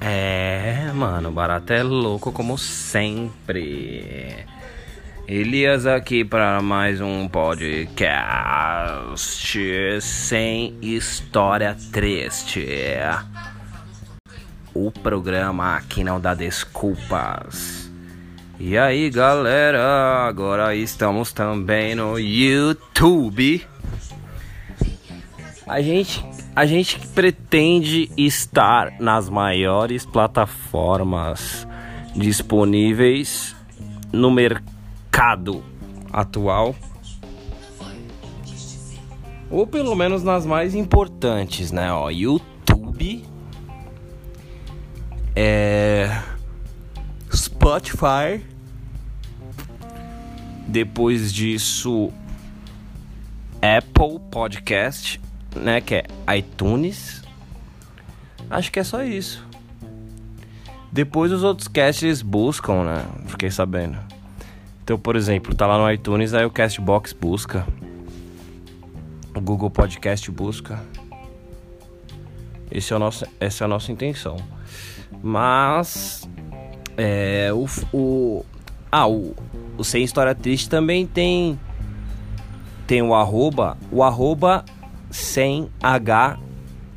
É, mano, o barato é louco como sempre. Elias aqui para mais um podcast sem história triste. O programa que não dá desculpas. E aí, galera, agora estamos também no YouTube. A gente, a gente pretende estar nas maiores plataformas disponíveis no mercado atual. Ou pelo menos nas mais importantes, né? Ó, YouTube, é, Spotify. Depois disso, Apple Podcast né? Que é iTunes. Acho que é só isso. Depois os outros casts buscam, né? Fiquei sabendo. Então, por exemplo, tá lá no iTunes, aí o Castbox busca. O Google Podcast busca. Esse é o nosso, essa é a nossa intenção. Mas. É. O. o ah, o, o Sem História Triste também tem. Tem o arroba. O arroba sem H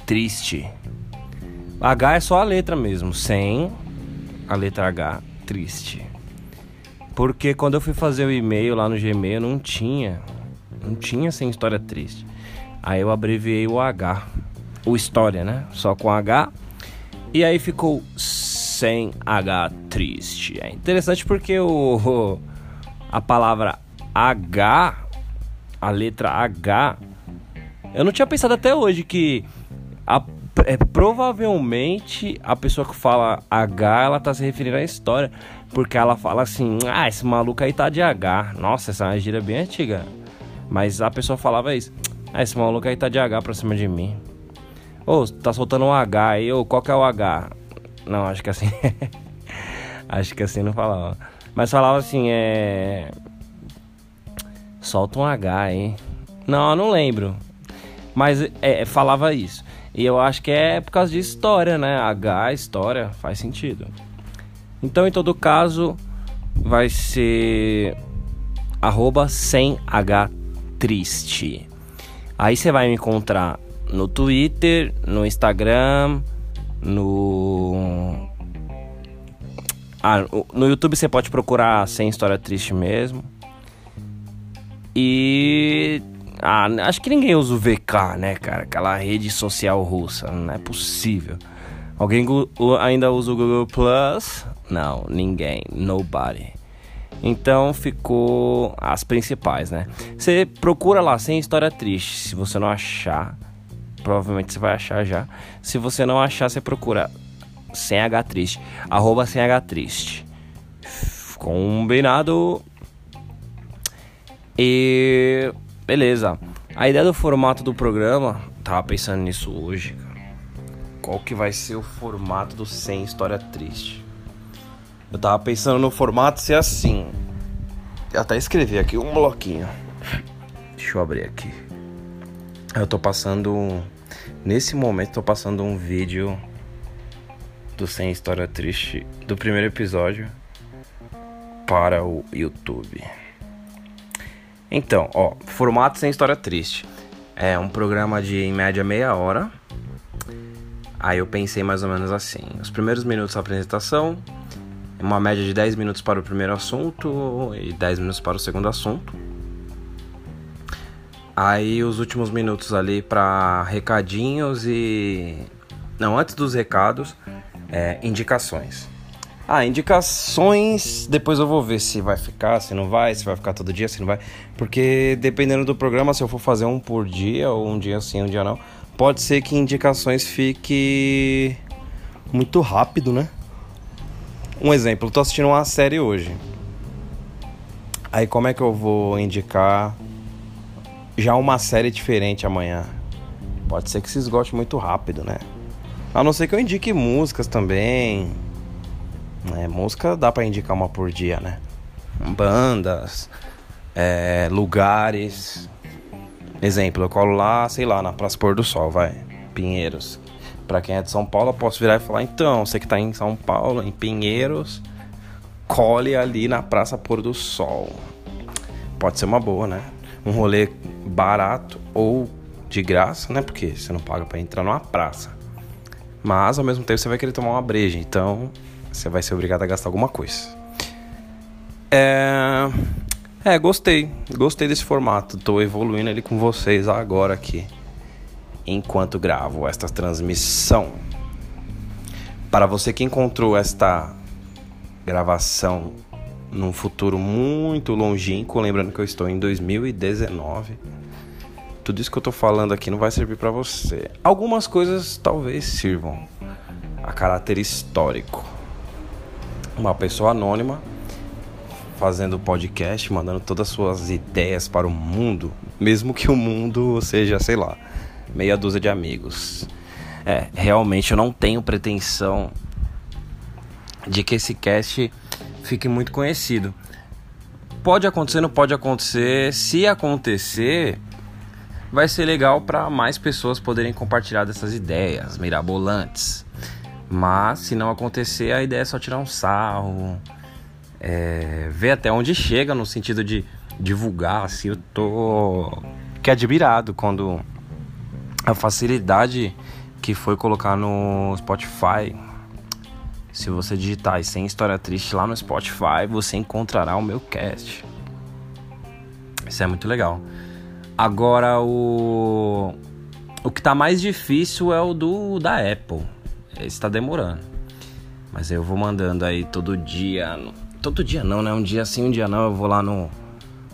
triste. H é só a letra mesmo, sem a letra H triste. Porque quando eu fui fazer o e-mail lá no Gmail não tinha, não tinha sem história triste. Aí eu abreviei o H, o história, né? Só com H. E aí ficou sem H triste. É interessante porque o a palavra H, a letra H eu não tinha pensado até hoje que a, é, provavelmente a pessoa que fala H, ela tá se referindo à história. Porque ela fala assim, ah, esse maluco aí tá de H. Nossa, essa é uma gíria bem antiga. Mas a pessoa falava isso. Ah, esse maluco aí tá de H pra cima de mim. Ô, oh, tá soltando um H aí, ô, oh, qual que é o H? Não, acho que assim. acho que assim não falava. Mas falava assim, é. Solta um H aí. Não, eu não lembro. Mas é, falava isso. E eu acho que é por causa de história, né? H, história, faz sentido. Então, em todo caso, vai ser sem H triste. Aí você vai me encontrar no Twitter, no Instagram, no. Ah, no YouTube você pode procurar sem história triste mesmo. E ah, acho que ninguém usa o VK, né, cara? Aquela rede social russa. Não é possível. Alguém ainda usa o Google Plus? Não, ninguém. Nobody. Então ficou as principais, né? Você procura lá sem história triste. Se você não achar, provavelmente você vai achar já. Se você não achar, você procura sem H triste. Arroba sem H triste. Combinado. E Beleza. A ideia do formato do programa, tava pensando nisso hoje. Qual que vai ser o formato do Sem História Triste? Eu tava pensando no formato ser assim. Eu até escrevi aqui um bloquinho. Deixa eu abrir aqui. Eu tô passando. Nesse momento, tô passando um vídeo do Sem História Triste do primeiro episódio para o YouTube. Então, ó, formato sem história triste. É um programa de em média meia hora. Aí eu pensei mais ou menos assim: os primeiros minutos da apresentação, uma média de 10 minutos para o primeiro assunto e 10 minutos para o segundo assunto. Aí os últimos minutos ali para recadinhos e. Não, antes dos recados, é, indicações. Ah, indicações. Depois eu vou ver se vai ficar, se não vai, se vai ficar todo dia, se não vai. Porque dependendo do programa, se eu for fazer um por dia, ou um dia sim, um dia não, pode ser que indicações fique muito rápido, né? Um exemplo, eu tô assistindo uma série hoje. Aí como é que eu vou indicar já uma série diferente amanhã? Pode ser que se esgote muito rápido, né? A não ser que eu indique músicas também é, música dá para indicar uma por dia, né? Bandas, é, lugares. Exemplo, eu colo lá, sei lá, na Praça Pôr do Sol, vai. Pinheiros. Para quem é de São Paulo, eu posso virar e falar: então, você que tá em São Paulo, em Pinheiros, cole ali na Praça Pôr do Sol. Pode ser uma boa, né? Um rolê barato ou de graça, né? Porque você não paga para entrar numa praça. Mas ao mesmo tempo você vai querer tomar uma breja, então você vai ser obrigado a gastar alguma coisa. É. É, gostei. Gostei desse formato. Tô evoluindo ele com vocês agora aqui. Enquanto gravo esta transmissão. Para você que encontrou esta gravação num futuro muito longínquo, lembrando que eu estou em 2019. Tudo isso que eu tô falando aqui não vai servir para você. Algumas coisas talvez sirvam a caráter histórico. Uma pessoa anônima fazendo podcast, mandando todas as suas ideias para o mundo, mesmo que o mundo seja, sei lá, meia dúzia de amigos. É, realmente eu não tenho pretensão de que esse cast fique muito conhecido. Pode acontecer, não pode acontecer. Se acontecer, vai ser legal para mais pessoas poderem compartilhar dessas ideias mirabolantes. Mas se não acontecer, a ideia é só tirar um sarro, é, ver até onde chega no sentido de divulgar, assim, eu tô que admirado quando a facilidade que foi colocar no Spotify. Se você digitar sem história triste lá no Spotify, você encontrará o meu cast. Isso é muito legal. Agora o o que tá mais difícil é o do da Apple. Esse tá demorando. Mas eu vou mandando aí todo dia Todo dia não, né? Um dia sim, um dia não. Eu vou lá no.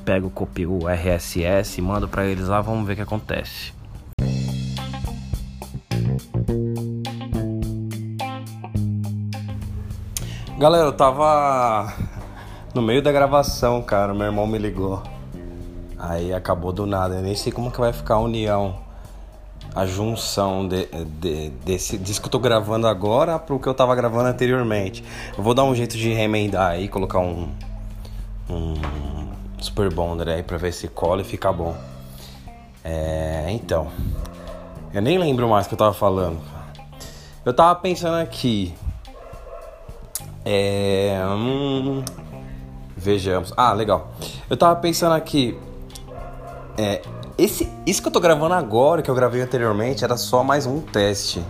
Pego, copio o RSS, mando pra eles lá, vamos ver o que acontece. Galera, eu tava no meio da gravação, cara. Meu irmão me ligou. Aí acabou do nada. Eu nem sei como que vai ficar a união a junção de, de, desse disco que eu tô gravando agora pro que eu tava gravando anteriormente. Eu vou dar um jeito de remendar aí, colocar um, um Super Bonder aí pra ver se cola e fica bom. É, então, eu nem lembro mais o que eu tava falando. Eu tava pensando aqui. É, hum, vejamos. Ah, legal. Eu tava pensando aqui. É, esse, isso que eu tô gravando agora, que eu gravei anteriormente, era só mais um teste.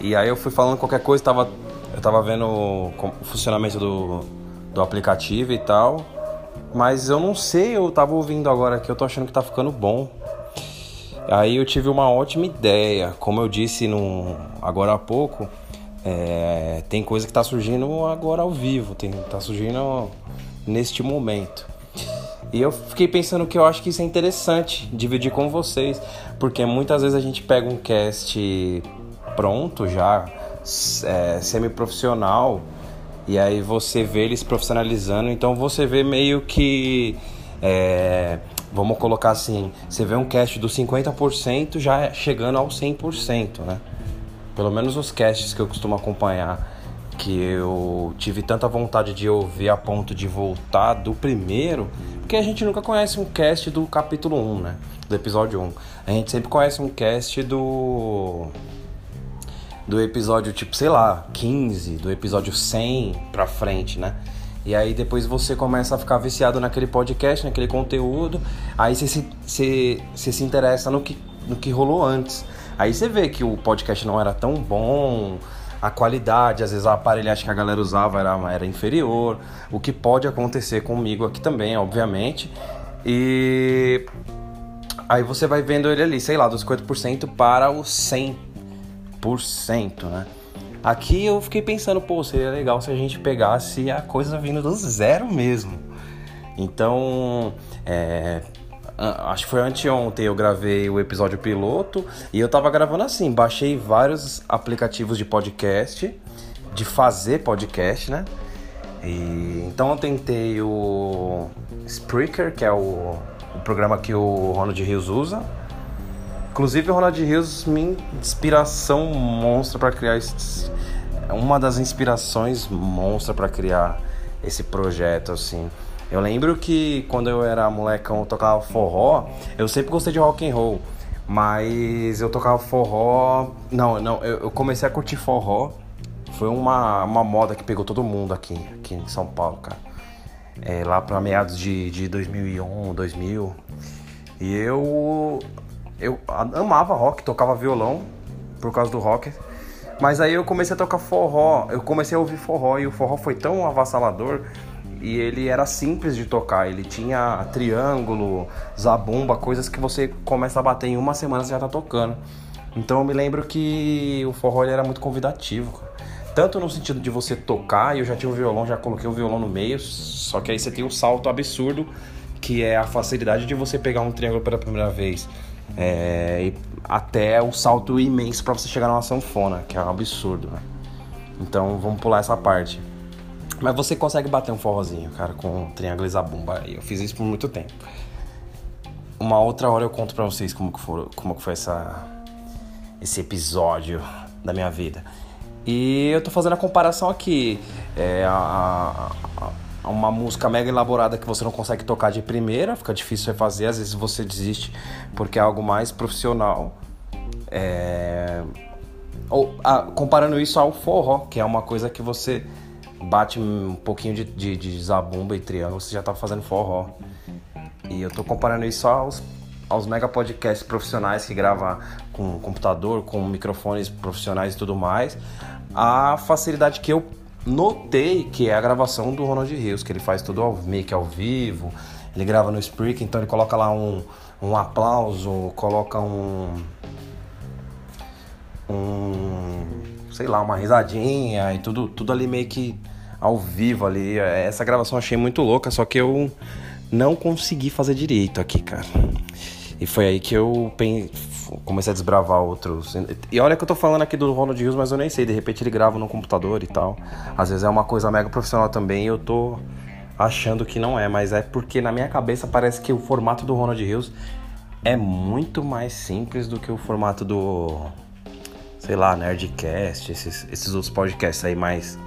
E aí eu fui falando qualquer coisa, tava, eu tava vendo o, funcionamento do, do aplicativo e tal. Mas eu não sei, eu tava ouvindo agora que eu tô achando que tá ficando bom. Aí eu tive uma ótima ideia. Como eu disse no, agora há pouco, é, tem coisa que tá surgindo agora ao vivo, tem, tá surgindo neste momento. E eu fiquei pensando que eu acho que isso é interessante dividir com vocês, porque muitas vezes a gente pega um cast pronto já, é, semi-profissional, e aí você vê eles profissionalizando, então você vê meio que. É, vamos colocar assim: você vê um cast do 50% já chegando ao 100%, né? Pelo menos os casts que eu costumo acompanhar que eu tive tanta vontade de ouvir a ponto de voltar do primeiro, porque a gente nunca conhece um cast do capítulo 1, né? Do episódio 1. A gente sempre conhece um cast do do episódio tipo, sei lá, 15, do episódio 100 pra frente, né? E aí depois você começa a ficar viciado naquele podcast, naquele conteúdo, aí você se, você, se interessa no que, no que rolou antes. Aí você vê que o podcast não era tão bom, a qualidade, às vezes a aparelhagem que a galera usava era, era inferior, o que pode acontecer comigo aqui também, obviamente. E aí você vai vendo ele ali, sei lá, dos 50% para o 100%, né? Aqui eu fiquei pensando, pô, seria legal se a gente pegasse a coisa vindo do zero mesmo. Então, é, acho que foi anteontem eu gravei o episódio piloto e eu tava gravando assim, baixei vários aplicativos de podcast, de fazer podcast, né? E, então eu tentei o Spreaker, que é o, o programa que o Ronald Rios usa. Inclusive o Ronald Rios, minha inspiração monstra para criar esse, uma das inspirações monstra para criar esse projeto assim. Eu lembro que quando eu era molecão, eu tocava forró, eu sempre gostei de rock and roll. Mas eu tocava forró. Não, não, eu, eu comecei a curtir forró. Foi uma, uma moda que pegou todo mundo aqui, aqui em São Paulo, cara. É, lá para meados de, de 2001, 2000. E eu eu amava rock, tocava violão por causa do rock. Mas aí eu comecei a tocar forró, eu comecei a ouvir forró e o forró foi tão avassalador e ele era simples de tocar. Ele tinha triângulo, zabumba, coisas que você começa a bater em uma semana e já tá tocando. Então eu me lembro que o forró era muito convidativo. Tanto no sentido de você tocar, eu já tinha o violão, já coloquei o violão no meio, só que aí você tem um salto absurdo, que é a facilidade de você pegar um triângulo pela primeira vez é, até o salto imenso para você chegar numa sanfona, que é um absurdo, né? Então vamos pular essa parte. Mas você consegue bater um forrozinho, cara, com triângulo e zabumba. Eu fiz isso por muito tempo. Uma outra hora eu conto pra vocês como que foi, como que foi essa, esse episódio da minha vida. E eu tô fazendo a comparação aqui. É, a, a, uma música mega elaborada que você não consegue tocar de primeira, fica difícil refazer, às vezes você desiste porque é algo mais profissional. É... Ou, ah, comparando isso ao forró, que é uma coisa que você bate um pouquinho de, de, de zabumba e triângulo, você já tá fazendo forró. E eu tô comparando isso aos, aos mega podcasts profissionais que gravam com computador, com microfones profissionais e tudo mais, a facilidade que eu notei que é a gravação do Ronald Rios, que ele faz tudo ao, meio que ao vivo. Ele grava no Spreaker, então ele coloca lá um, um aplauso, coloca um. um. Sei lá, uma risadinha e tudo, tudo ali meio que ao vivo ali. Essa gravação eu achei muito louca, só que eu não consegui fazer direito aqui, cara. E foi aí que eu comecei a desbravar outros. E olha que eu tô falando aqui do Ronald Hughes, mas eu nem sei. De repente ele grava no computador e tal. Às vezes é uma coisa mega profissional também e eu tô achando que não é. Mas é porque na minha cabeça parece que o formato do Ronald Hughes é muito mais simples do que o formato do. Sei lá, Nerdcast, esses, esses outros podcasts aí mais.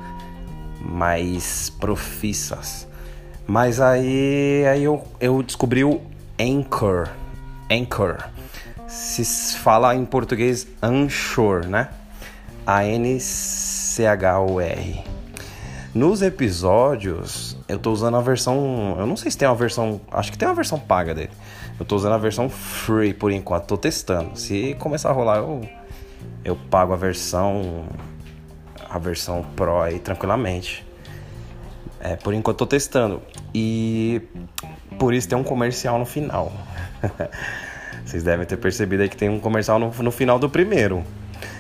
mais profissas. Mas aí, aí eu, eu descobri o Anchor Anchor. Se fala em português Anchor, né? A-N-C-H-O-R. Nos episódios, eu tô usando a versão. Eu não sei se tem uma versão. Acho que tem uma versão paga dele. Eu tô usando a versão free por enquanto, tô testando. Se começar a rolar, eu, eu pago a versão. A versão Pro aí tranquilamente. É, por enquanto tô testando. E por isso tem um comercial no final. Vocês devem ter percebido aí que tem um comercial no, no final do primeiro.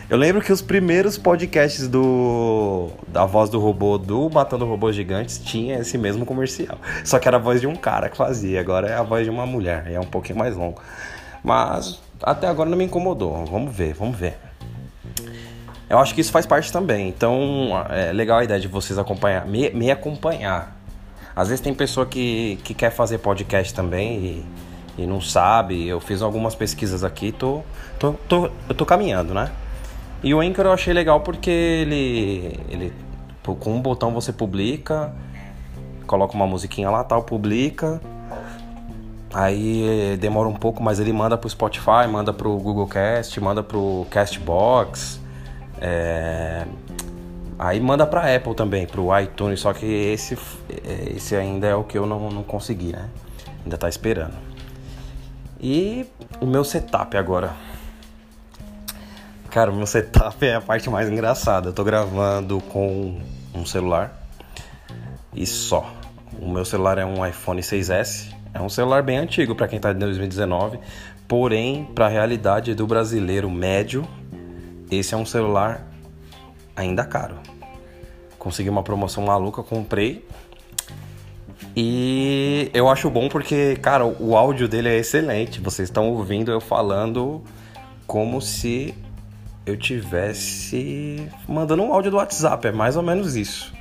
Eu lembro que os primeiros podcasts do da voz do robô do Matando Robôs Gigantes tinha esse mesmo comercial. Só que era a voz de um cara que fazia, agora é a voz de uma mulher, é um pouquinho mais longo. Mas até agora não me incomodou. Vamos ver, vamos ver. Eu acho que isso faz parte também. Então é legal a ideia de vocês acompanhar, me, me acompanhar. Às vezes tem pessoa que, que quer fazer podcast também e e não sabe, eu fiz algumas pesquisas aqui, tô, tô, tô, eu tô caminhando, né? E o Anchor eu achei legal porque ele, ele com um botão você publica, coloca uma musiquinha lá, tal, publica. Aí demora um pouco, mas ele manda pro Spotify, manda pro Google Cast, manda pro Castbox. É... Aí manda pra Apple também, pro iTunes, só que esse, esse ainda é o que eu não, não consegui, né? Ainda tá esperando. E o meu setup agora. Cara, o meu setup é a parte mais engraçada. Eu tô gravando com um celular e só. O meu celular é um iPhone 6S. É um celular bem antigo para quem tá de 2019, porém, para a realidade do brasileiro médio, esse é um celular ainda caro. Consegui uma promoção maluca, comprei e eu acho bom porque, cara, o áudio dele é excelente. Vocês estão ouvindo eu falando como se eu tivesse mandando um áudio do WhatsApp, é mais ou menos isso.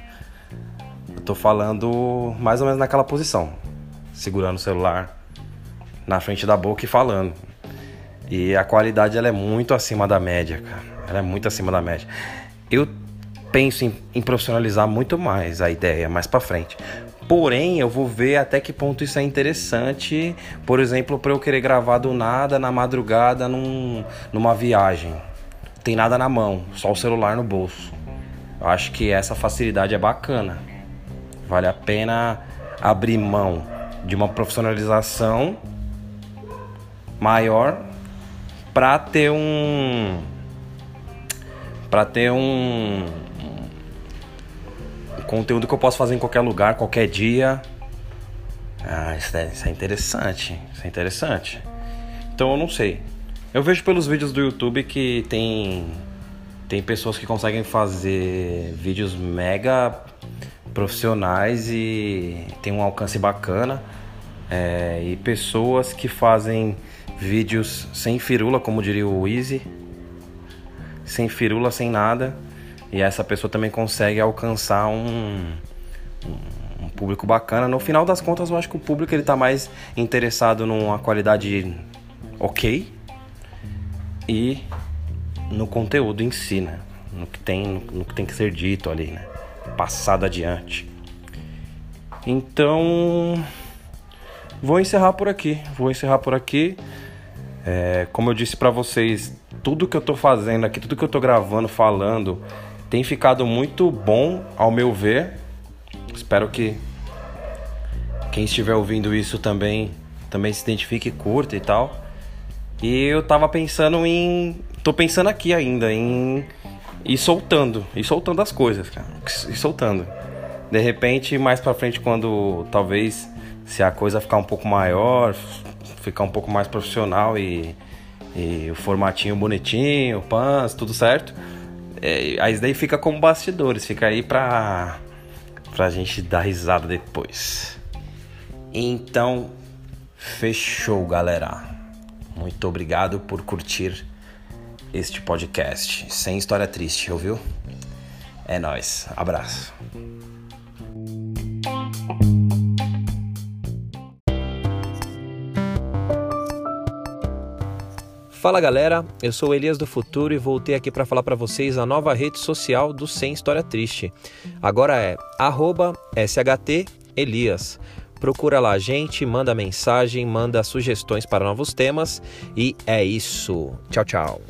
Eu tô falando mais ou menos naquela posição, segurando o celular na frente da boca e falando. E a qualidade ela é muito acima da média, cara. Ela é muito acima da média. Eu penso em, em profissionalizar muito mais a ideia mais para frente. Porém, eu vou ver até que ponto isso é interessante, por exemplo, para eu querer gravar do nada na madrugada num, numa viagem. Tem nada na mão, só o celular no bolso. Eu acho que essa facilidade é bacana. Vale a pena abrir mão de uma profissionalização maior para ter um para ter um, um, conteúdo que eu posso fazer em qualquer lugar, qualquer dia. Ah, isso é, isso é interessante, isso é interessante. Então eu não sei. Eu vejo pelos vídeos do YouTube que tem tem pessoas que conseguem fazer vídeos mega profissionais e tem um alcance bacana. É, e pessoas que fazem vídeos sem firula, como diria o Easy, sem firula, sem nada, e essa pessoa também consegue alcançar um, um, público bacana. No final das contas, eu acho que o público ele tá mais interessado numa qualidade ok e no conteúdo em si, né? No que tem, no, no que tem que ser dito ali, né? Passado adiante. Então, vou encerrar por aqui. Vou encerrar por aqui. É, como eu disse para vocês, tudo que eu tô fazendo aqui, tudo que eu tô gravando, falando, tem ficado muito bom, ao meu ver. Espero que quem estiver ouvindo isso também também se identifique e curta e tal. E eu tava pensando em. tô pensando aqui ainda, em ir soltando, ir soltando as coisas, cara. Ir soltando. De repente, mais pra frente, quando talvez se a coisa ficar um pouco maior, ficar um pouco mais profissional e, e o formatinho bonitinho, pans, tudo certo. É, aí daí fica como bastidores, fica aí pra, pra gente dar risada depois. Então, fechou, galera. Muito obrigado por curtir este podcast. Sem história triste, ouviu? É nós. Abraço. Fala galera, eu sou Elias do Futuro e voltei aqui para falar para vocês a nova rede social do Sem História Triste. Agora é @shtelias. Procura lá a gente, manda mensagem, manda sugestões para novos temas e é isso. Tchau, tchau.